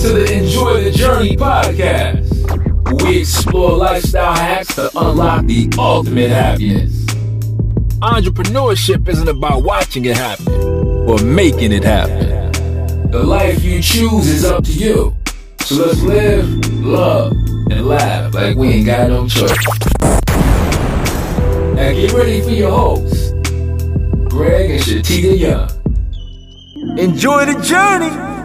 to the Enjoy the Journey podcast. We explore lifestyle hacks to unlock the ultimate happiness. Entrepreneurship isn't about watching it happen or making it happen. The life you choose is up to you. So let's live, love, and laugh like we ain't got no choice. Now get ready for your hosts, Greg and Shatita Young. Enjoy the journey.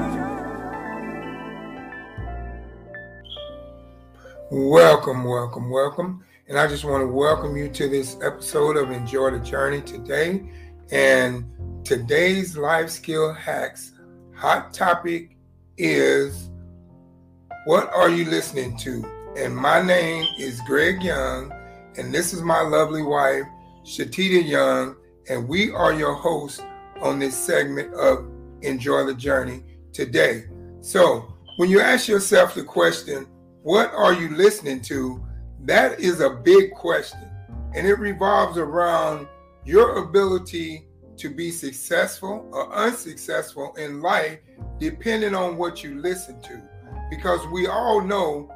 Welcome, welcome, welcome. And I just want to welcome you to this episode of Enjoy the Journey today. And today's life skill hacks hot topic is what are you listening to? And my name is Greg Young, and this is my lovely wife, Shatita Young, and we are your hosts on this segment of Enjoy the Journey today. So, when you ask yourself the question, what are you listening to? That is a big question. And it revolves around your ability to be successful or unsuccessful in life, depending on what you listen to. Because we all know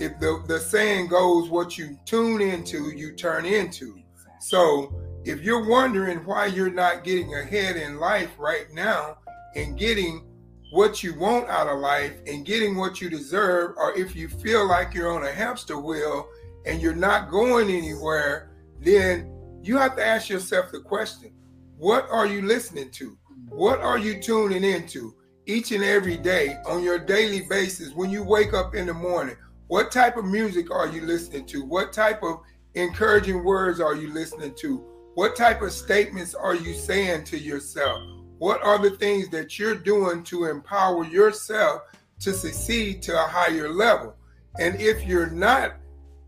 if the, the saying goes, what you tune into, you turn into. So if you're wondering why you're not getting ahead in life right now and getting what you want out of life and getting what you deserve, or if you feel like you're on a hamster wheel and you're not going anywhere, then you have to ask yourself the question what are you listening to? What are you tuning into each and every day on your daily basis when you wake up in the morning? What type of music are you listening to? What type of encouraging words are you listening to? What type of statements are you saying to yourself? What are the things that you're doing to empower yourself to succeed to a higher level? And if you're not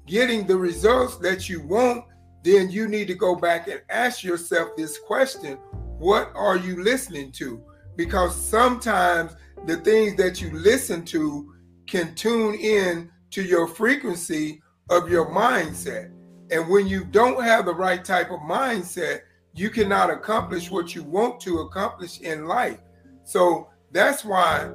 getting the results that you want, then you need to go back and ask yourself this question What are you listening to? Because sometimes the things that you listen to can tune in to your frequency of your mindset. And when you don't have the right type of mindset, you cannot accomplish what you want to accomplish in life. So that's why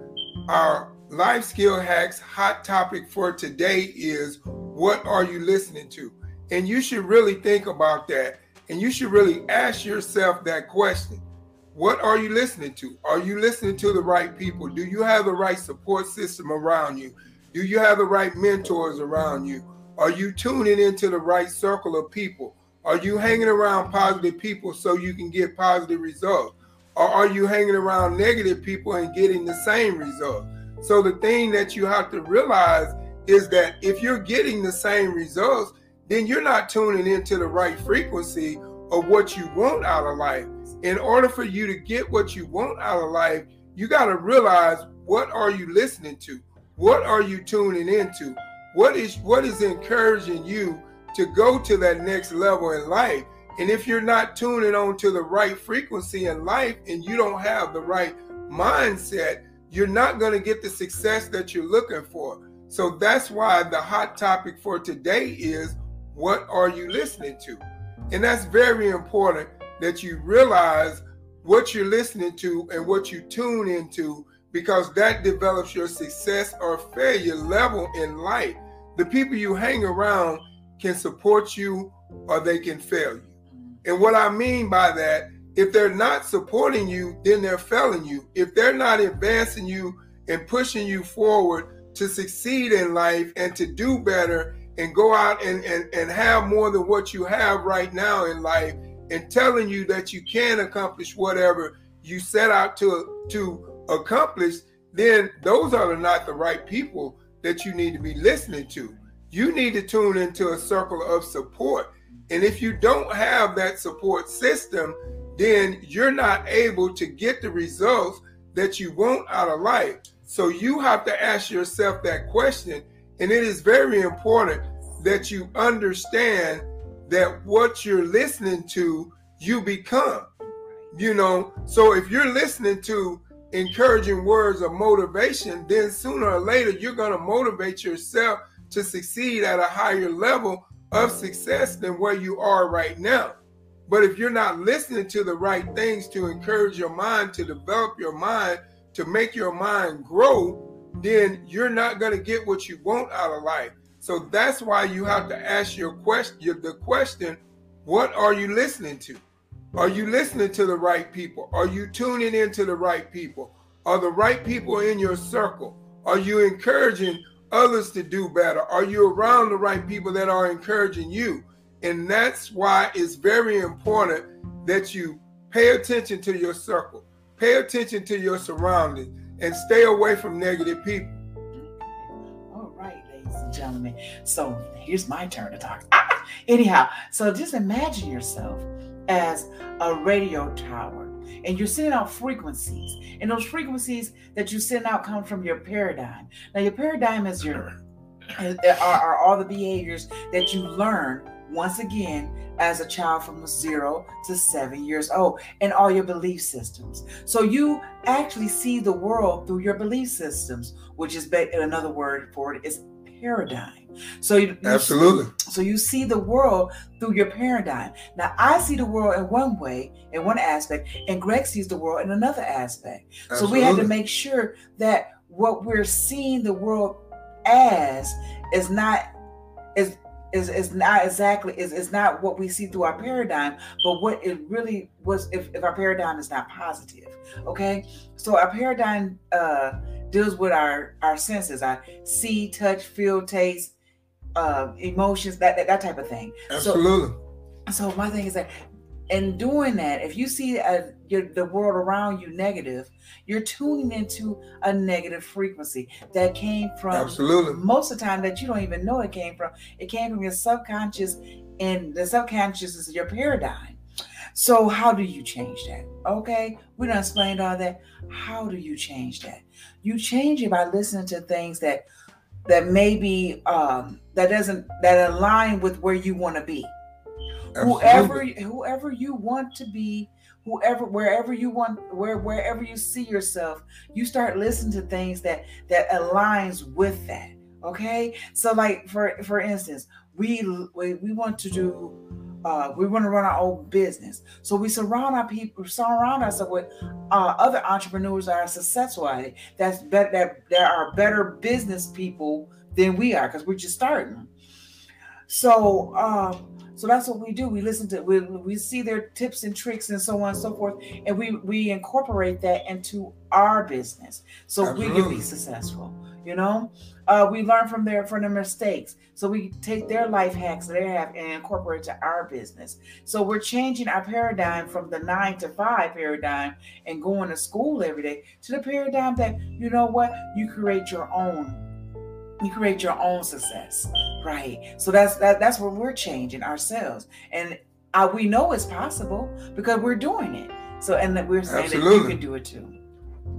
our life skill hacks hot topic for today is what are you listening to? And you should really think about that. And you should really ask yourself that question. What are you listening to? Are you listening to the right people? Do you have the right support system around you? Do you have the right mentors around you? Are you tuning into the right circle of people? Are you hanging around positive people so you can get positive results? Or are you hanging around negative people and getting the same result? So the thing that you have to realize is that if you're getting the same results, then you're not tuning into the right frequency of what you want out of life. In order for you to get what you want out of life, you got to realize what are you listening to? What are you tuning into? What is what is encouraging you to go to that next level in life. And if you're not tuning on to the right frequency in life and you don't have the right mindset, you're not going to get the success that you're looking for. So that's why the hot topic for today is what are you listening to? And that's very important that you realize what you're listening to and what you tune into because that develops your success or failure level in life. The people you hang around can support you or they can fail you. And what I mean by that, if they're not supporting you, then they're failing you. If they're not advancing you and pushing you forward to succeed in life and to do better and go out and, and, and have more than what you have right now in life and telling you that you can accomplish whatever you set out to, to accomplish, then those are not the right people that you need to be listening to you need to tune into a circle of support. And if you don't have that support system, then you're not able to get the results that you want out of life. So you have to ask yourself that question. And it is very important that you understand that what you're listening to, you become. You know, so if you're listening to encouraging words of motivation, then sooner or later you're going to motivate yourself to succeed at a higher level of success than where you are right now. But if you're not listening to the right things to encourage your mind, to develop your mind, to make your mind grow, then you're not going to get what you want out of life. So that's why you have to ask your question the question, what are you listening to? Are you listening to the right people? Are you tuning into the right people? Are the right people in your circle? Are you encouraging others to do better? Are you around the right people that are encouraging you? And that's why it's very important that you pay attention to your circle, pay attention to your surroundings, and stay away from negative people. All right, ladies and gentlemen. So here's my turn to talk. Ah! Anyhow, so just imagine yourself as a radio tower and you're sending out frequencies and those frequencies that you send out come from your paradigm now your paradigm is your uh, uh, are, are all the behaviors that you learn once again as a child from zero to seven years old and all your belief systems. So you actually see the world through your belief systems, which is another word for it is paradigm. So you, absolutely. So you see the world through your paradigm. Now I see the world in one way, in one aspect, and Greg sees the world in another aspect. Absolutely. So we had to make sure that what we're seeing the world as is not is is, is not exactly is, is not what we see through our paradigm, but what it really was if, if our paradigm is not positive. Okay. So our paradigm uh deals with our our senses, I see, touch, feel, taste, uh emotions, that that, that type of thing. Absolutely. So, so my thing is that in doing that, if you see a, your, the world around you negative, you're tuning into a negative frequency that came from absolutely most of the time that you don't even know it came from. It came from your subconscious, and the subconscious is your paradigm. So how do you change that? Okay, we done explained all that. How do you change that? You change it by listening to things that that maybe um, that doesn't that align with where you want to be. Whoever whoever you want to be whoever wherever you want where wherever you see yourself you start listening to things that that aligns with that okay? So like for for instance we we, we want to do uh, we want to run our own business. So we surround our people, surround ourselves with uh, other entrepreneurs that are successful at it. That's better. That there are better business people than we are because we're just starting. So um, so that's what we do. We listen to we, we see their tips and tricks and so on and so forth, and we we incorporate that into our business so Absolutely. we can be successful. You know, uh, we learn from their from their mistakes, so we take their life hacks that they have and incorporate to our business. So we're changing our paradigm from the nine to five paradigm and going to school every day to the paradigm that you know what? You create your own you create your own success right? So that's that, that's where we're changing ourselves. And uh, we know it's possible because we're doing it. So and that we're saying Absolutely. that you can do it too.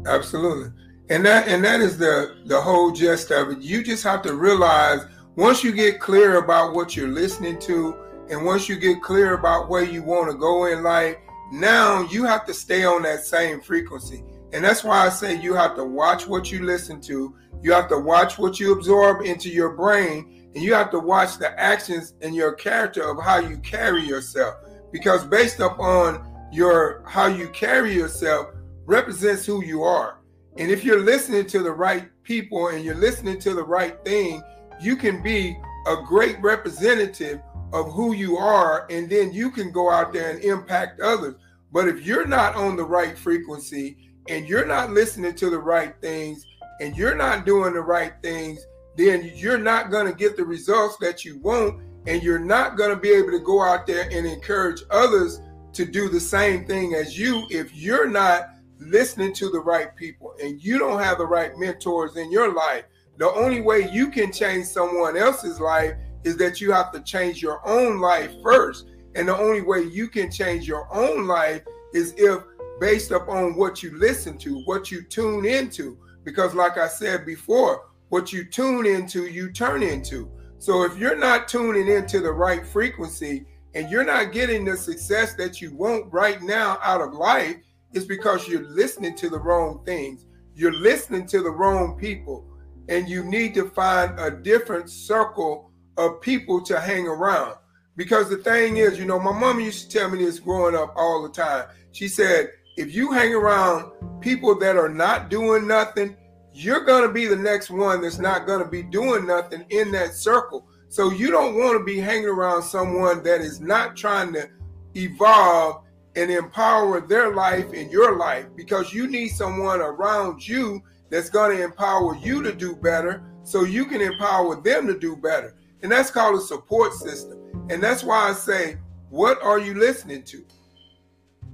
Absolutely. And that and that is the the whole gist of it. You just have to realize once you get clear about what you're listening to and once you get clear about where you want to go in life, now you have to stay on that same frequency. And that's why I say you have to watch what you listen to you have to watch what you absorb into your brain, and you have to watch the actions and your character of how you carry yourself. Because based upon your how you carry yourself represents who you are. And if you're listening to the right people and you're listening to the right thing, you can be a great representative of who you are, and then you can go out there and impact others. But if you're not on the right frequency and you're not listening to the right things, and you're not doing the right things, then you're not going to get the results that you want. And you're not going to be able to go out there and encourage others to do the same thing as you if you're not listening to the right people and you don't have the right mentors in your life. The only way you can change someone else's life is that you have to change your own life first. And the only way you can change your own life is if based upon what you listen to, what you tune into. Because, like I said before, what you tune into, you turn into. So, if you're not tuning into the right frequency and you're not getting the success that you want right now out of life, it's because you're listening to the wrong things. You're listening to the wrong people. And you need to find a different circle of people to hang around. Because the thing is, you know, my mom used to tell me this growing up all the time. She said, if you hang around people that are not doing nothing, you're going to be the next one that's not going to be doing nothing in that circle. So you don't want to be hanging around someone that is not trying to evolve and empower their life and your life because you need someone around you that's going to empower you to do better so you can empower them to do better. And that's called a support system. And that's why I say, what are you listening to?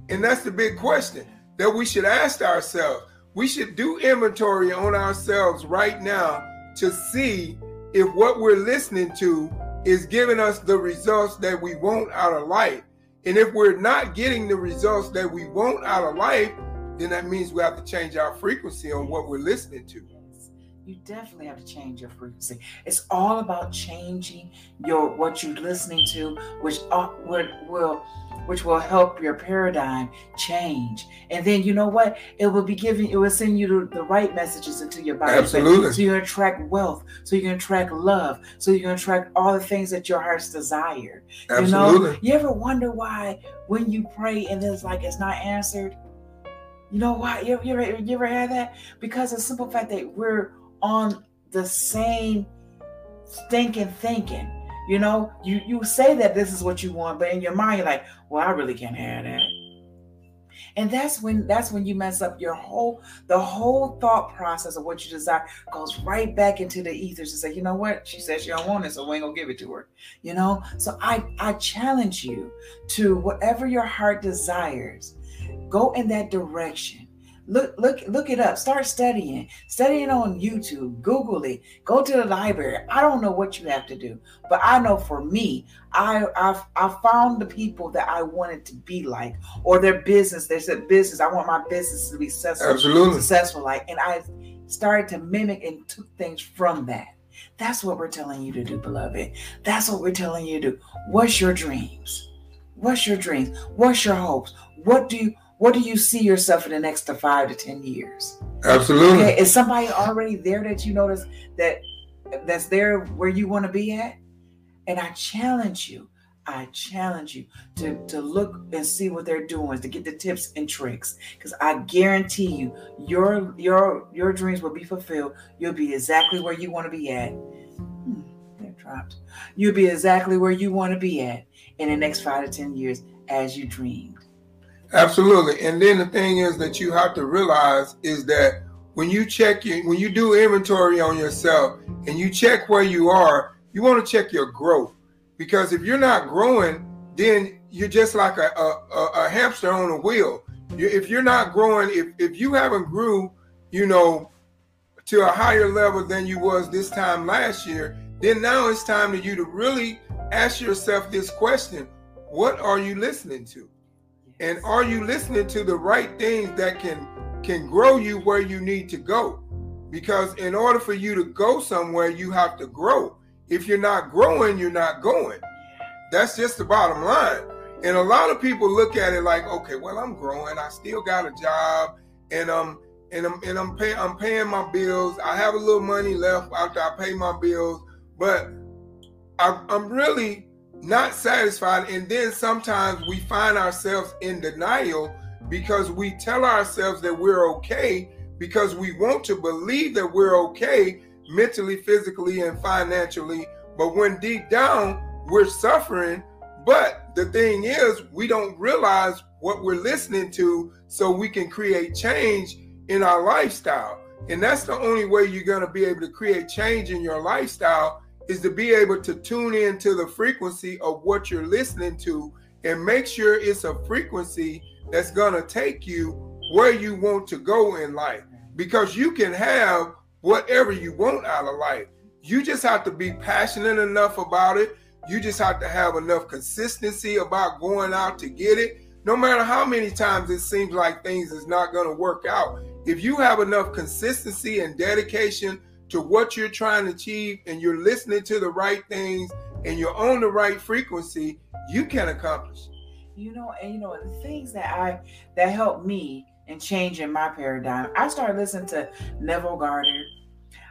And that's the big question that we should ask ourselves. We should do inventory on ourselves right now to see if what we're listening to is giving us the results that we want out of life. And if we're not getting the results that we want out of life, then that means we have to change our frequency on what we're listening to you definitely have to change your frequency. It's all about changing your what you're listening to, which uh, will which will help your paradigm change. And then you know what? It will be giving it will send you the, the right messages into your body. Absolutely. So you can attract wealth. So you can attract love. So you can attract all the things that your heart's desire. Absolutely. You know, you ever wonder why when you pray and it's like it's not answered? You know why? You, you, ever, you ever had that? Because the simple fact that we're on the same stinking thinking. You know, you you say that this is what you want, but in your mind you're like, well, I really can't have that. And that's when that's when you mess up your whole the whole thought process of what you desire goes right back into the ethers and say, you know what? She says she don't want it, so we ain't gonna give it to her. You know? So I I challenge you to whatever your heart desires, go in that direction Look, look, look it up. Start studying. Studying on YouTube. Google it. Go to the library. I don't know what you have to do, but I know for me, I I, I found the people that I wanted to be like, or their business. They said business. I want my business to be successful. Absolutely. Successful, like, and I started to mimic and took things from that. That's what we're telling you to do, beloved. That's what we're telling you to do. What's your dreams? What's your dreams? What's your hopes? What do you what do you see yourself in the next to five to ten years? Absolutely. Okay, is somebody already there that you notice that that's there where you want to be at? And I challenge you, I challenge you to, to look and see what they're doing, to get the tips and tricks. Because I guarantee you, your your your dreams will be fulfilled. You'll be exactly where you want to be at. Hmm, dropped. You'll be exactly where you want to be at in the next five to ten years as you dreamed. Absolutely. And then the thing is that you have to realize is that when you check your, when you do inventory on yourself and you check where you are, you want to check your growth. Because if you're not growing, then you're just like a, a, a hamster on a wheel. You, if you're not growing, if, if you haven't grew, you know, to a higher level than you was this time last year, then now it's time for you to really ask yourself this question. What are you listening to? And are you listening to the right things that can can grow you where you need to go? Because in order for you to go somewhere, you have to grow. If you're not growing, you're not going. That's just the bottom line. And a lot of people look at it like, okay, well, I'm growing. I still got a job, and um, and I'm and I'm paying I'm paying my bills. I have a little money left after I pay my bills, but I, I'm really not satisfied. And then sometimes we find ourselves in denial because we tell ourselves that we're okay because we want to believe that we're okay mentally, physically, and financially. But when deep down we're suffering, but the thing is, we don't realize what we're listening to so we can create change in our lifestyle. And that's the only way you're going to be able to create change in your lifestyle is to be able to tune in to the frequency of what you're listening to and make sure it's a frequency that's going to take you where you want to go in life because you can have whatever you want out of life. You just have to be passionate enough about it. You just have to have enough consistency about going out to get it. No matter how many times it seems like things is not going to work out. If you have enough consistency and dedication to what you're trying to achieve and you're listening to the right things and you're on the right frequency, you can accomplish. You know, and you know the things that I that helped me in changing my paradigm. I started listening to Neville Goddard.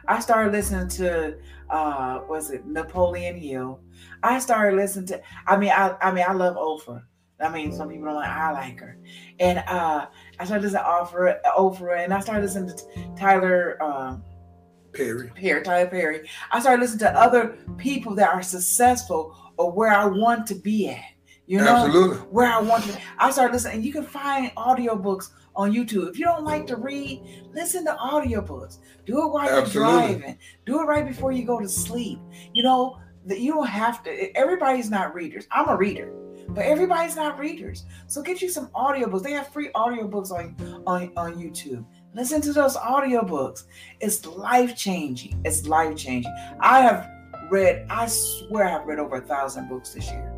I started listening to uh was it Napoleon Hill. I started listening to I mean I I mean I love Oprah. I mean, some people don't like. I like her, and uh, I started listening to Oprah, Oprah, and I started listening to Tyler. Um, Perry. Perry, Tyler Perry. I started listening to other people that are successful or where I want to be at. You know, Absolutely. where I want to. I started listening, you can find audiobooks on YouTube. If you don't like to read, listen to audiobooks. Do it while you're driving. Do it right before you go to sleep. You know, that you don't have to. Everybody's not readers. I'm a reader. But everybody's not readers. So get you some audiobooks. They have free audiobooks on, on, on YouTube. Listen to those audiobooks. It's life changing. It's life changing. I have read, I swear I've read over a thousand books this year.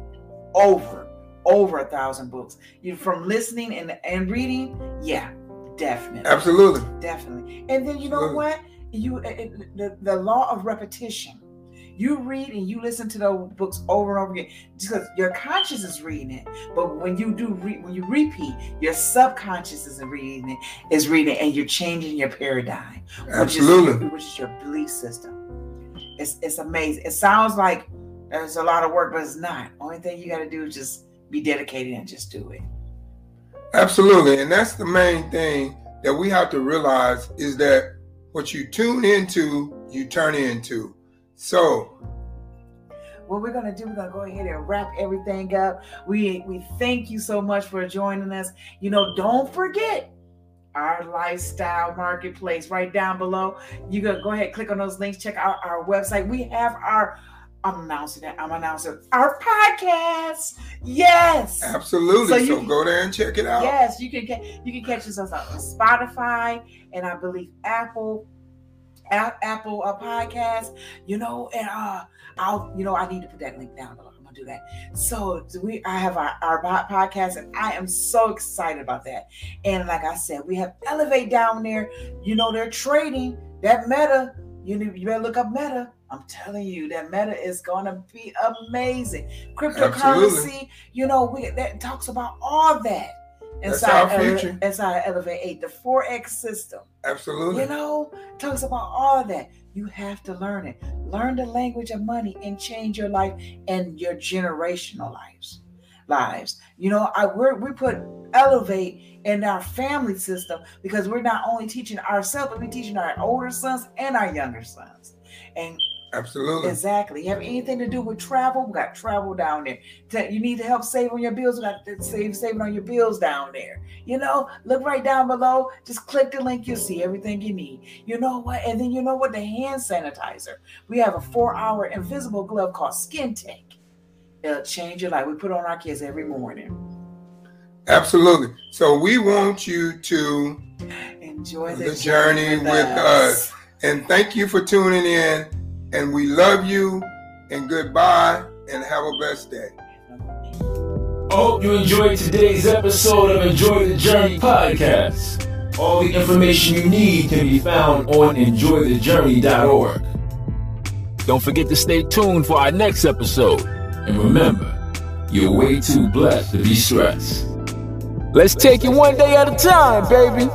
Over, over a thousand books. You from listening and, and reading, yeah, definitely. Absolutely. Definitely. And then you know Absolutely. what? You it, the, the law of repetition. You read and you listen to those books over and over again because your conscious is reading it. But when you do re- when you repeat, your subconscious is reading it, is reading it, and you're changing your paradigm, which Absolutely. is which is your belief system. It's it's amazing. It sounds like there's a lot of work, but it's not. Only thing you got to do is just be dedicated and just do it. Absolutely. And that's the main thing that we have to realize is that what you tune into, you turn into. So, what we're gonna do, we're gonna go ahead and wrap everything up. We we thank you so much for joining us. You know, don't forget our lifestyle marketplace right down below. You go go ahead, click on those links, check out our website. We have our I'm announcing it. I'm announcing our podcast. Yes. absolutely. So So, go there and check it out. Yes, you can ca- you can catch us on Spotify and I believe Apple, A- Apple uh, Podcast. You know, and uh, I'll you know I need to put that link down below. I'm gonna do that. So we I have our, our podcast and I am so excited about that. And like I said, we have Elevate down there. You know they're trading that Meta. You know, you better look up Meta. I'm telling you that Meta is gonna be amazing. Cryptocurrency. You know, we that talks about all that inside our Ele- inside Elevate 8, the 4X system. Absolutely. You know, talks about all that. You have to learn it. Learn the language of money and change your life and your generational lives. Lives. You know, I we're, we put elevate in our family system because we're not only teaching ourselves, but we're teaching our older sons and our younger sons. And Absolutely. Exactly. You have anything to do with travel? We got travel down there. You need to help save on your bills? We got to save saving on your bills down there. You know, look right down below. Just click the link. You'll see everything you need. You know what? And then you know what? The hand sanitizer. We have a four-hour invisible glove called Skin Tank. It'll change your life. We put on our kids every morning. Absolutely. So we want you to Enjoy the, The journey with us. and thank you for tuning in. And we love you and goodbye and have a blessed day. Hope you enjoyed today's episode of Enjoy the Journey podcast. All the information you need can be found on enjoythejourney.org. Don't forget to stay tuned for our next episode. And remember, you're way too blessed to be stressed. Let's take it one day at a time, baby.